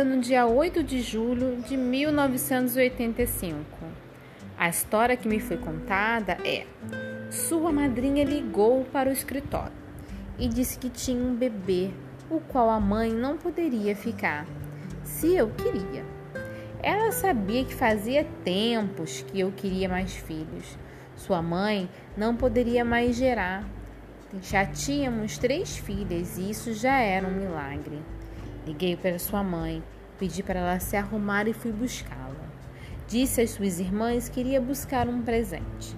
nascida no dia 8 de julho de 1985. A história que me foi contada é: sua madrinha ligou para o escritório e disse que tinha um bebê, o qual a mãe não poderia ficar, se eu queria. Ela sabia que fazia tempos que eu queria mais filhos. Sua mãe não poderia mais gerar. Já tínhamos três filhas e isso já era um milagre. Liguei para sua mãe, pedi para ela se arrumar e fui buscá-la. Disse às suas irmãs que iria buscar um presente.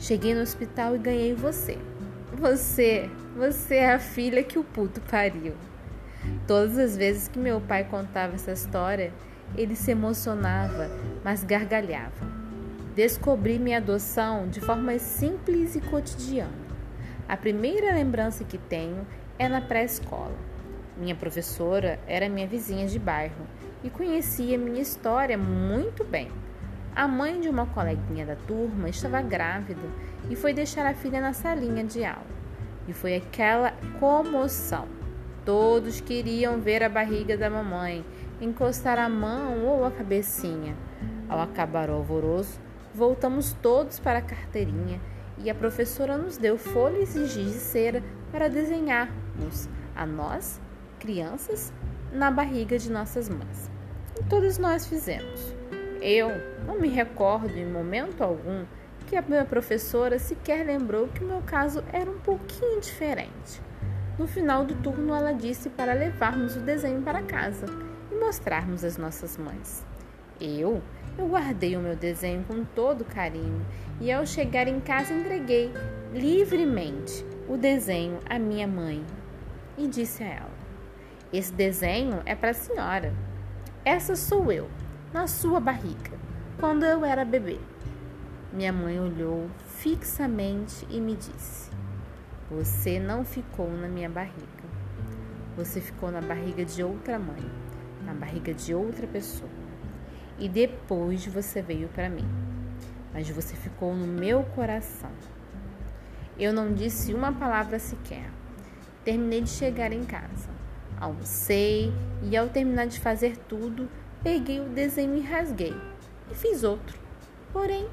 Cheguei no hospital e ganhei você. Você, você é a filha que o puto pariu. Todas as vezes que meu pai contava essa história, ele se emocionava, mas gargalhava. Descobri minha adoção de forma simples e cotidiana. A primeira lembrança que tenho é na pré-escola. Minha professora era minha vizinha de bairro e conhecia minha história muito bem. A mãe de uma coleguinha da turma estava grávida e foi deixar a filha na salinha de aula. E foi aquela comoção. Todos queriam ver a barriga da mamãe, encostar a mão ou a cabecinha. Ao acabar o alvoroço, voltamos todos para a carteirinha e a professora nos deu folhas e giz de cera para desenharmos a nós crianças na barriga de nossas mães. E todos nós fizemos. Eu não me recordo em momento algum que a minha professora sequer lembrou que o meu caso era um pouquinho diferente. No final do turno, ela disse para levarmos o desenho para casa e mostrarmos às nossas mães. Eu, eu guardei o meu desenho com todo carinho e ao chegar em casa entreguei livremente o desenho à minha mãe e disse a ela: esse desenho é para a senhora. Essa sou eu, na sua barriga, quando eu era bebê. Minha mãe olhou fixamente e me disse: Você não ficou na minha barriga. Você ficou na barriga de outra mãe, na barriga de outra pessoa. E depois você veio para mim. Mas você ficou no meu coração. Eu não disse uma palavra sequer. Terminei de chegar em casa. Almocei e, ao terminar de fazer tudo, peguei o desenho e rasguei. E fiz outro. Porém,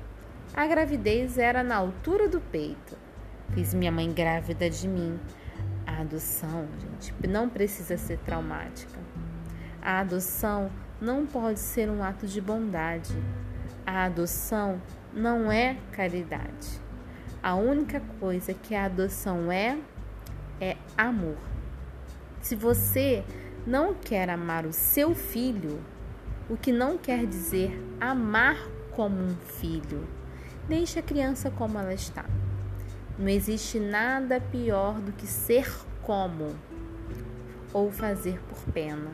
a gravidez era na altura do peito. Fiz minha mãe grávida de mim. A adoção, gente, não precisa ser traumática. A adoção não pode ser um ato de bondade. A adoção não é caridade. A única coisa que a adoção é, é amor. Se você não quer amar o seu filho, o que não quer dizer amar como um filho, deixe a criança como ela está. Não existe nada pior do que ser como ou fazer por pena.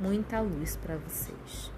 Muita luz para vocês.